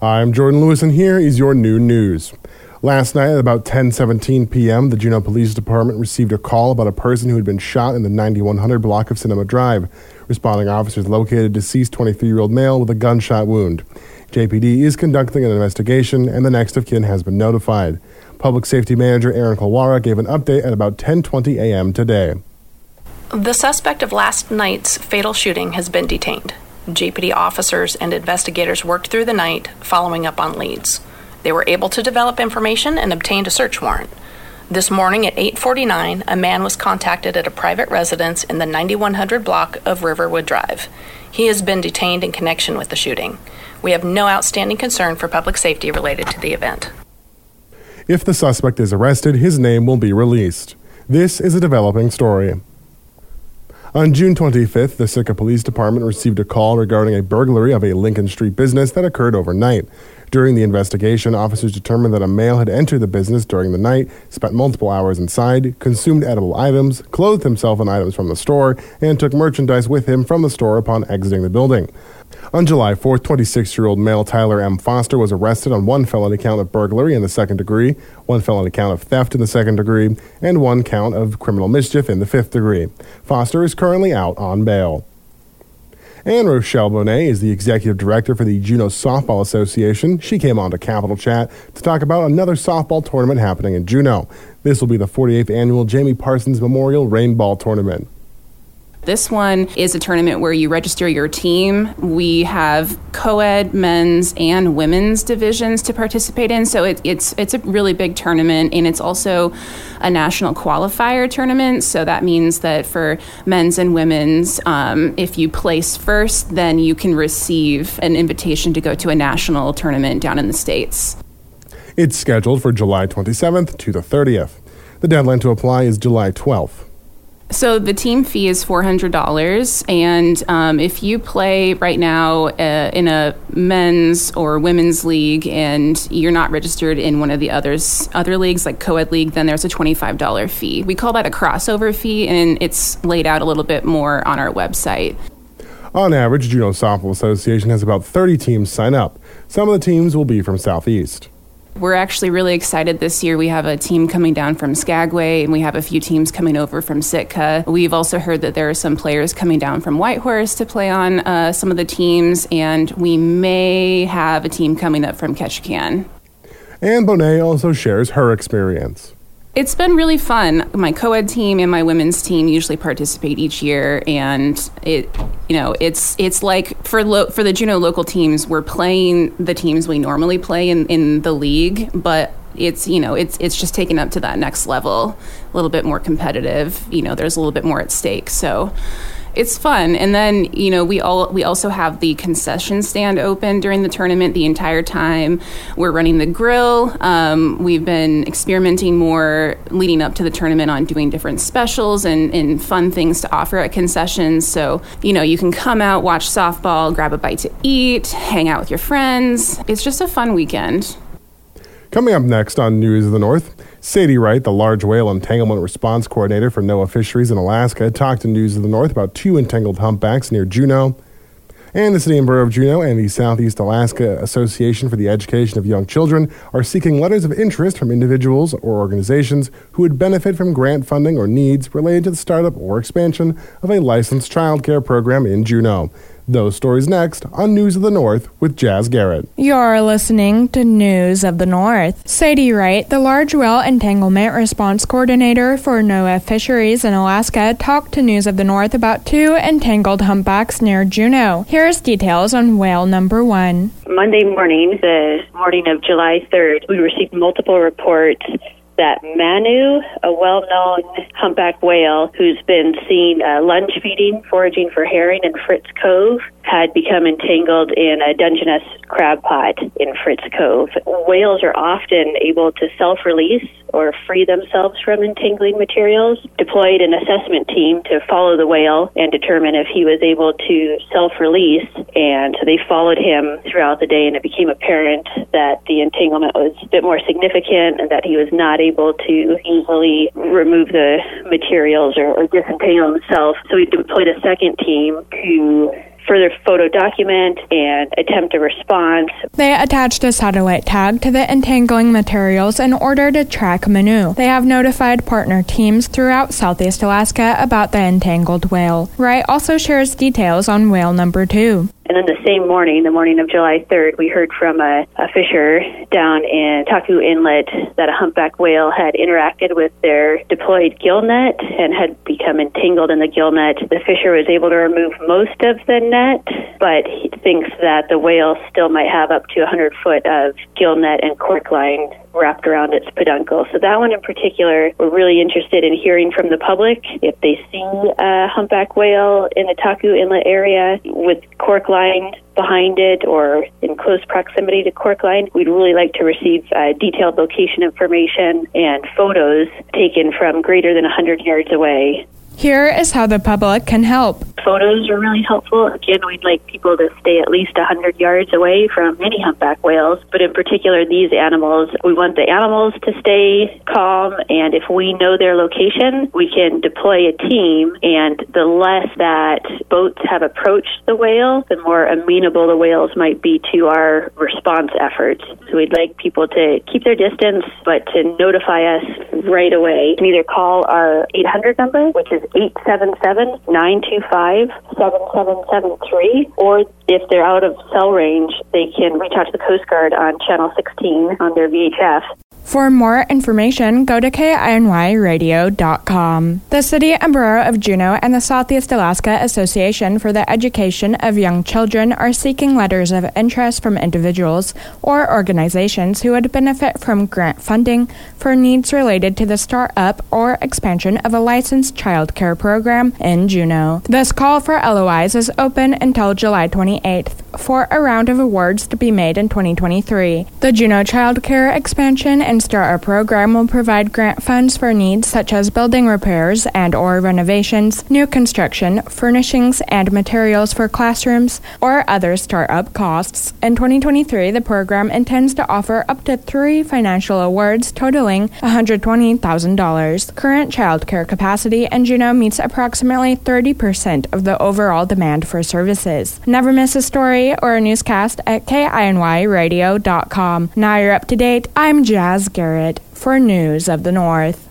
I'm Jordan Lewis, and here is your new news. Last night at about 10:17 p.m., the Juneau Police Department received a call about a person who had been shot in the 9100 block of Cinema Drive. Responding officers located deceased 23-year-old male with a gunshot wound. JPD is conducting an investigation, and the next of kin has been notified. Public Safety Manager Erann Kalwara gave an update at about 10:20 a.m. today. The suspect of last night's fatal shooting has been detained. JPD officers and investigators worked through the night following up on leads. They were able to develop information and obtained a search warrant. This morning at 8:49, a man was contacted at a private residence in the 9100 block of Riverwood Drive. He has been detained in connection with the shooting. We have no outstanding concern for public safety related to the event. If the suspect is arrested, his name will be released. This is a developing story. On June 25th, the Sitka Police Department received a call regarding a burglary of a Lincoln Street business that occurred overnight. During the investigation, officers determined that a male had entered the business during the night, spent multiple hours inside, consumed edible items, clothed himself in items from the store, and took merchandise with him from the store upon exiting the building. On July 4th, 26 year old male Tyler M. Foster was arrested on one felony count of burglary in the second degree, one felony count of theft in the second degree, and one count of criminal mischief in the fifth degree. Foster is currently out on bail. And Rochelle Bonet is the executive director for the Juneau Softball Association. She came on to Capital Chat to talk about another softball tournament happening in Juneau. This will be the 48th annual Jamie Parsons Memorial Rainball Tournament. This one is a tournament where you register your team. We have co-ed men's and women's divisions to participate in, so it, it's it's a really big tournament, and it's also a national qualifier tournament. So that means that for men's and women's, um, if you place first, then you can receive an invitation to go to a national tournament down in the states. It's scheduled for July 27th to the 30th. The deadline to apply is July 12th. So the team fee is four hundred dollars, and um, if you play right now uh, in a men's or women's league, and you're not registered in one of the others other leagues like co-ed league, then there's a twenty five dollar fee. We call that a crossover fee, and it's laid out a little bit more on our website. On average, Juneau Softball Association has about 30 teams sign up. Some of the teams will be from Southeast. We're actually really excited this year. We have a team coming down from Skagway, and we have a few teams coming over from Sitka. We've also heard that there are some players coming down from Whitehorse to play on uh, some of the teams, and we may have a team coming up from Ketchikan. Anne Bonet also shares her experience. It's been really fun. My co-ed team and my women's team usually participate each year, and it, you know, it's it's like for lo- for the Juneau local teams, we're playing the teams we normally play in, in the league, but it's you know it's it's just taken up to that next level, a little bit more competitive. You know, there's a little bit more at stake. So it's fun. And then you know we all we also have the concession stand open during the tournament the entire time. We're running the grill. Um, we've been experimenting more leading up to the tournament on doing different specials and, and fun things to offer at concessions. So you know you can come out, watch softball, grab a bite to eat, hang out with your friends. It's just a fun weekend. Coming up next on News of the North, Sadie Wright, the large whale entanglement response coordinator for NOAA Fisheries in Alaska, talked to News of the North about two entangled humpbacks near Juneau. And the City and Borough of Juneau and the Southeast Alaska Association for the Education of Young Children are seeking letters of interest from individuals or organizations who would benefit from grant funding or needs related to the startup or expansion of a licensed child care program in Juneau. Those stories next on News of the North with Jazz Garrett. You're listening to News of the North. Sadie Wright, the large whale entanglement response coordinator for NOAA Fisheries in Alaska, talked to News of the North about two entangled humpbacks near Juneau. Here's details on whale number one. Monday morning, the morning of July 3rd, we received multiple reports that Manu, a well known humpback whale who's been seen uh, lunge feeding, foraging for herring in Fritz Cove, had become entangled in a Dungeness crab pot in Fritz Cove. Whales are often able to self release or free themselves from entangling materials. Deployed an assessment team to follow the whale and determine if he was able to self release. And they followed him throughout the day, and it became apparent that the entanglement was a bit more significant and that he was not able to easily remove the materials or, or disentangle himself. So we deployed a second team to further photo document and attempt a response. They attached a satellite tag to the entangling materials in order to track Manu. They have notified partner teams throughout Southeast Alaska about the entangled whale. Wright also shares details on whale number two. And then the same morning, the morning of July 3rd, we heard from a, a fisher down in Taku Inlet that a humpback whale had interacted with their deployed gill net and had become entangled in the gill net. The fisher was able to remove most of the net, but he thinks that the whale still might have up to 100 foot of gill net and cork line wrapped around its peduncle. So that one in particular, we're really interested in hearing from the public if they see a humpback whale in the Taku Inlet area with cork line behind it or in close proximity to cork line. We'd really like to receive uh, detailed location information and photos taken from greater than 100 yards away. Here is how the public can help. Photos are really helpful. Again, we'd like people to stay at least 100 yards away from any humpback whales, but in particular these animals. We want the animals to stay calm, and if we know their location, we can deploy a team, and the less that boats have approached the whale, the more amenable the whales might be to our response efforts. So we'd like people to keep their distance, but to notify us right away. You can either call our 800 number, which is 877 925 7773, or if they're out of cell range, they can reach out to the Coast Guard on Channel 16 on their VHF. For more information, go to kinyradio.com. The City and Borough of Juneau and the Southeast Alaska Association for the Education of Young Children are seeking letters of interest from individuals or organizations who would benefit from grant funding for needs related to the start-up or expansion of a licensed child care program in Juneau. This call for LOIs is open until July 28th for a round of awards to be made in 2023. The Juneau Child Care Expansion and Startup Program will provide grant funds for needs such as building repairs and or renovations, new construction, furnishings, and materials for classrooms, or other startup costs. In 2023, the program intends to offer up to three financial awards totaling $120,000. Current child care capacity in Juneau meets approximately 30% of the overall demand for services. Never miss a story or a newscast at kinyradio.com. Now you're up to date. I'm Jazz Garrett for News of the North.